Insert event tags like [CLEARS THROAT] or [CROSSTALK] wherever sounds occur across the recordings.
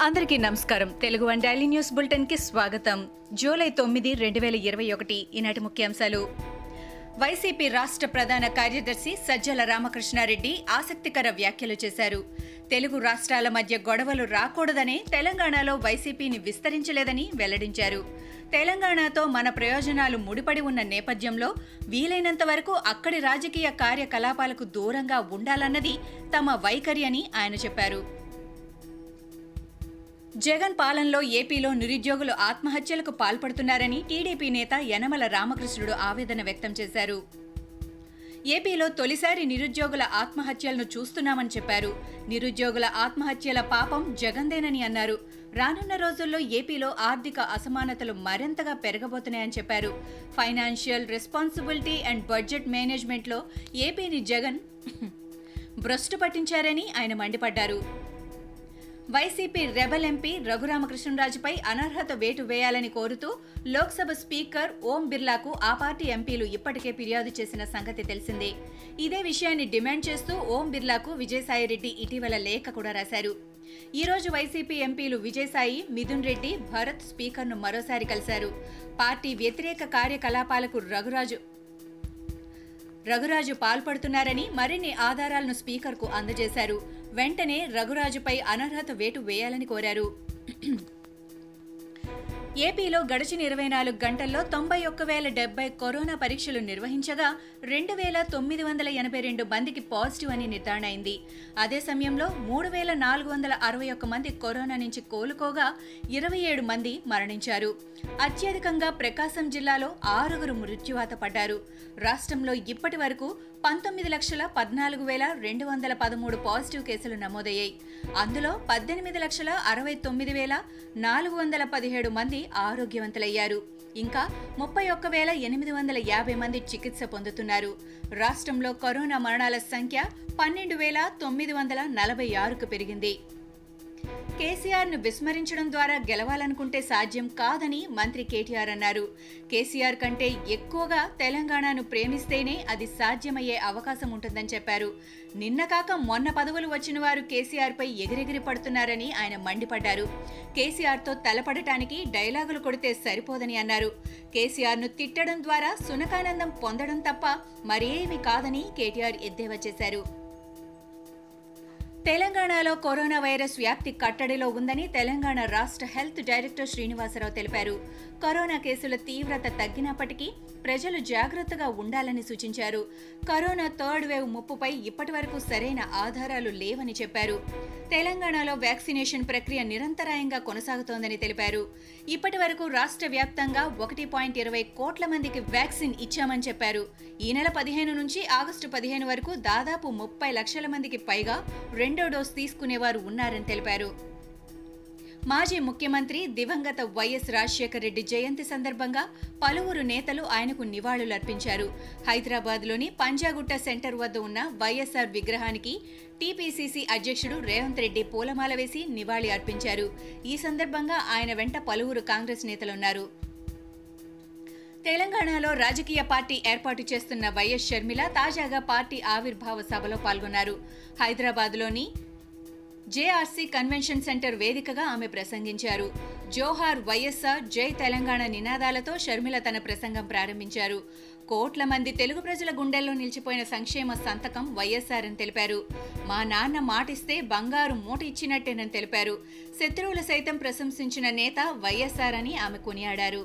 అందరికీ నమస్కారం. Telugu one daily news బులెటిన్కి స్వాగతం. జూలై తొమ్మిది రెండు వేల ఇరవై ఒకటి ఈనాటి ముఖ్యాంశాలు. వైసీపీ రాష్ట్ర ప్రధాన కార్యదర్శి సజ్జల రామకృష్ణారెడ్డి ఆసక్తికర వ్యాఖ్యలు చేశారు. తెలుగు రాష్ట్రాల మధ్య గొడవలు రాకూడదనే తెలంగాణలో వైసీపీని విస్తరించలేదని వెల్లడించారు. తెలంగాణతో మన ప్రయోజనాలు ముడిపడి ఉన్న నేపథ్యంలో వీలైనంత వరకు అక్కడి రాజకీయ కార్యకలాపాలకు దూరంగా ఉండాలన్నది తమ వైఖరి అని ఆయన చెప్పారు. జగన్ పాలనలో ఏపీలో నిరుద్యోగులు ఆత్మహత్యలకు పాల్పడుతున్నారని టీడీపీ నేత యనమల రామకృష్ణుడు ఆవేదన వ్యక్తం చేశారు. ఏపీలో తొలిసారి నిరుద్యోగుల ఆత్మహత్యలను చూస్తున్నామని చెప్పారు. నిరుద్యోగుల ఆత్మహత్యల పాపం జగందేనని అన్నారు. రానున్న రోజుల్లో ఏపీలో ఆర్థిక అసమానతలు మరింతగా పెరగబోతున్నాయని చెప్పారు. ఫైనాన్షియల్ రెస్పాన్సిబిలిటీ అండ్ బడ్జెట్ మేనేజ్మెంట్లో ఏపీని జగన్ [CLEARS THROAT] భ్రష్టు పట్టించారని ఆయన మండిపడ్డారు. వైసీపీ రెబల్ ఎంపీ రఘురామకృష్ణరాజుపై అనర్హత వేటు వేయాలని కోరుతూ లోక్సభ స్పీకర్ ఓం బిర్లాకు ఆ పార్టీ ఎంపీలు ఇప్పటికే ఫిర్యాదు చేసిన సంగతి తెలిసిందే. ఇదే విషయాన్ని డిమాండ్ చేస్తూ ఓం బిర్లాకు విజయసాయిరెడ్డి ఇటీవల లేఖ కూడా రాశారు. ఈ రోజు వైసీపీ ఎంపీలు విజయసాయి మిథున్ రెడ్డి భరత్ స్పీకర్ను మరోసారి కలిశారు. పార్టీ వ్యతిరేక కార్యకలాపాలకు రఘురాజు రఘురాజు పాల్పడుతున్నారని మరిన్ని ఆధారాలను స్పీకర్కు అందజేశారు. వెంటనే రఘురాజుపై అనర్హత వేటు వేయాలని కోరారు. ఏపీలో గడిచిన ఇరవై నాలుగు గంటల్లో తొంభై ఒక్క వేల డెబ్బై కరోనా పరీక్షలు నిర్వహించగా రెండు వేల తొమ్మిది వందల ఎనభై రెండు మందికి పాజిటివ్ అని నిర్ధారణ అయింది. అదే సమయంలో మూడు వేల నాలుగు వందల అరవై ఒక్క మంది కరోనా నుంచి కోలుకోగా ఇరవై ఏడు మంది మరణించారు. అత్యధికంగా ప్రకాశం జిల్లాలో ఆరుగురు మృత్యువాత పడ్డారు. రాష్ట్రంలో ఇప్పటి వరకు పంతొమ్మిది లక్షల పద్నాలుగు వేల రెండు వందల పదమూడు పాజిటివ్ కేసులు నమోదయ్యాయి. అందులో పద్దెనిమిది లక్షల అరవై తొమ్మిది వేల నాలుగు వందల పదిహేడు మంది ఆరోగ్యవంతులయ్యారు. ఇంకా ముప్పై ఒక్క వేల ఎనిమిది వందల యాభై మంది చికిత్స పొందుతున్నారు. రాష్ట్రంలో కరోనా మరణాల సంఖ్య పన్నెండు వేల తొమ్మిది వందల నలభై ఆరుకు పెరిగింది. కేసీఆర్ను విస్మరించడం ద్వారా గెలవాలనుకుంటే సాధ్యం కాదని మంత్రి కేటీఆర్ అన్నారు. కేసీఆర్ కంటే ఎక్కువగా తెలంగాణను ప్రేమిస్తేనే అది సాధ్యమయ్యే అవకాశం ఉంటుందని చెప్పారు. నిన్న కాక మొన్న పదవులు వచ్చిన వారు కేసీఆర్పై ఎగిరెగిరి పడుతున్నారని ఆయన మండిపడ్డారు. కేసీఆర్తో తలపడటానికి డైలాగులు కొడితే సరిపోదని అన్నారు. కేసీఆర్ను తిట్టడం ద్వారా సునకానందం పొందడం తప్ప మరేమీ కాదని కేటీఆర్ ఎద్దేవా చేశారు. తెలంగాణలో కరోనా వైరస్ వ్యాప్తి కట్టడిలో ఉందని తెలంగాణ రాష్ట్ర హెల్త్ డైరెక్టర్ శ్రీనివాసరావు తెలిపారు. కరోనా కేసుల తీవ్రత తగ్గినప్పటికీ ప్రజలు జాగ్రత్తగా ఉండాలని సూచించారు. కరోనా థర్డ్ వేవ్ ముప్పుపై ఇప్పటివరకు సరైన ఆధారాలు లేవని చెప్పారు. తెలంగాణలో వ్యాక్సినేషన్ ప్రక్రియ నిరంతరాయంగా కొనసాగుతోందని తెలిపారు. ఇప్పటివరకు రాష్ట్ర వ్యాప్తంగా ఒకటి పాయింట్ ఇరవై కోట్ల మందికి వ్యాక్సిన్ ఇచ్చామని చెప్పారు. ఈ నెల పదిహేను నుంచి ఆగస్టు పదిహేను వరకు దాదాపు ముప్పై లక్షల మందికి పైగా రెండు డోస్ తీసుకునేవారు ఉన్నారని తెలిపారు. మాజీ ముఖ్యమంత్రి దివంగత వైఎస్ రాజశేఖర రెడ్డి జయంతి సందర్భంగా పలువురు నేతలు ఆయనకు నివాళులర్పించారు. హైదరాబాద్లోని పంజాగుట్ట సెంటర్ వద్ద ఉన్న వైఎస్ఆర్ విగ్రహానికి టీపీసీసీ అధ్యక్షుడు రేవంత్ రెడ్డి పూలమాల వేసి నివాళి అర్పించారు ఈ సందర్భంగా ఆయన వెంట పలువురు కాంగ్రెస్ నేతలున్నారు. తెలంగాణలో రాజకీయ పార్టీ ఏర్పాటు చేస్తున్న వైఎస్ షర్మిల తాజాగా పార్టీ ఆవిర్భావ సభలో పాల్గొన్నారు. హైదరాబాద్లోని జేఆర్సీ కన్వెన్షన్ సెంటర్ వేదికగా ఆమె ప్రసంగించారు. జోహార్ వైఎస్ఆర్ జై తెలంగాణ నినాదాలతో షర్మిల తన ప్రసంగం ప్రారంభించారు. కోట్ల మంది తెలుగు ప్రజల గుండెల్లో నిలిచిపోయిన సంక్షేమ సంతకం వైఎస్ఆర్ అని తెలిపారు. మా నాన్న మాటిస్తే బంగారు మూట ఇచ్చినట్టేనని తెలిపారు. శత్రువులు సైతం ప్రశంసించిన నేత వైఎస్ఆర్ అని ఆమె కొనియాడారు.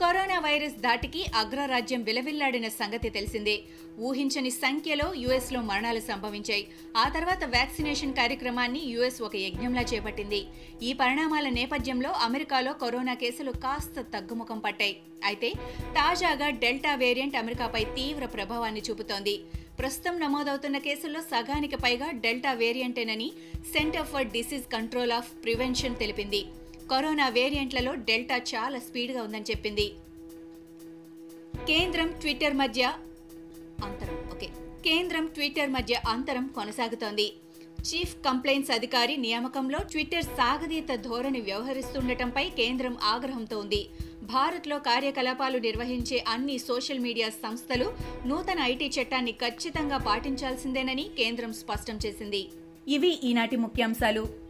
కరోనా వైరస్ దాటికి అగ్రరాజ్యం విలవిల్లాడిన సంగతి తెలిసిందే. ఊహించని సంఖ్యలో యుఎస్లో మరణాలు సంభవించాయి. ఆ తర్వాత వ్యాక్సినేషన్ కార్యక్రమాన్ని యుఎస్ ఒక యజ్ఞంలా చేపట్టింది. ఈ పరిణామాల నేపథ్యంలో అమెరికాలో కరోనా కేసులు కాస్త తగ్గుముఖం పట్టాయి. అయితే తాజాగా డెల్టా వేరియంట్ అమెరికాపై తీవ్ర ప్రభావాన్ని చూపుతోంది. ప్రస్తుతం నమోదవుతున్న కేసుల్లో సగానికి పైగా delta వేరియంటేనని centre for disease control of prevention తెలిపింది. కరోనా వేరియంట్లలో డెల్టా చాలా స్పీడ్గా ఉందని చెప్పింది. కేంద్రం ట్విట్టర్ మధ్య అంతరం. ఓకే. కేంద్రం ట్విట్టర్ మధ్య అంతరం కొనసాగుతోంది. చీఫ్ కంప్లైంట్స్ అధికారి నియామకంలో ట్విట్టర్ సాగదీత ధోరణి వ్యవహరిస్తుండటంపై కేంద్రం ఆగ్రహంతో ఉంది. భారత్లో కార్యకలాపాలు నిర్వహించే అన్ని సోషల్ మీడియా సంస్థలు నూతన ఐటీ చట్టాన్ని ఖచ్చితంగా పాటించాల్సిందేనని కేంద్రం స్పష్టం చేసింది. ఇవి ఈనాటి ముఖ్యాంశాలు.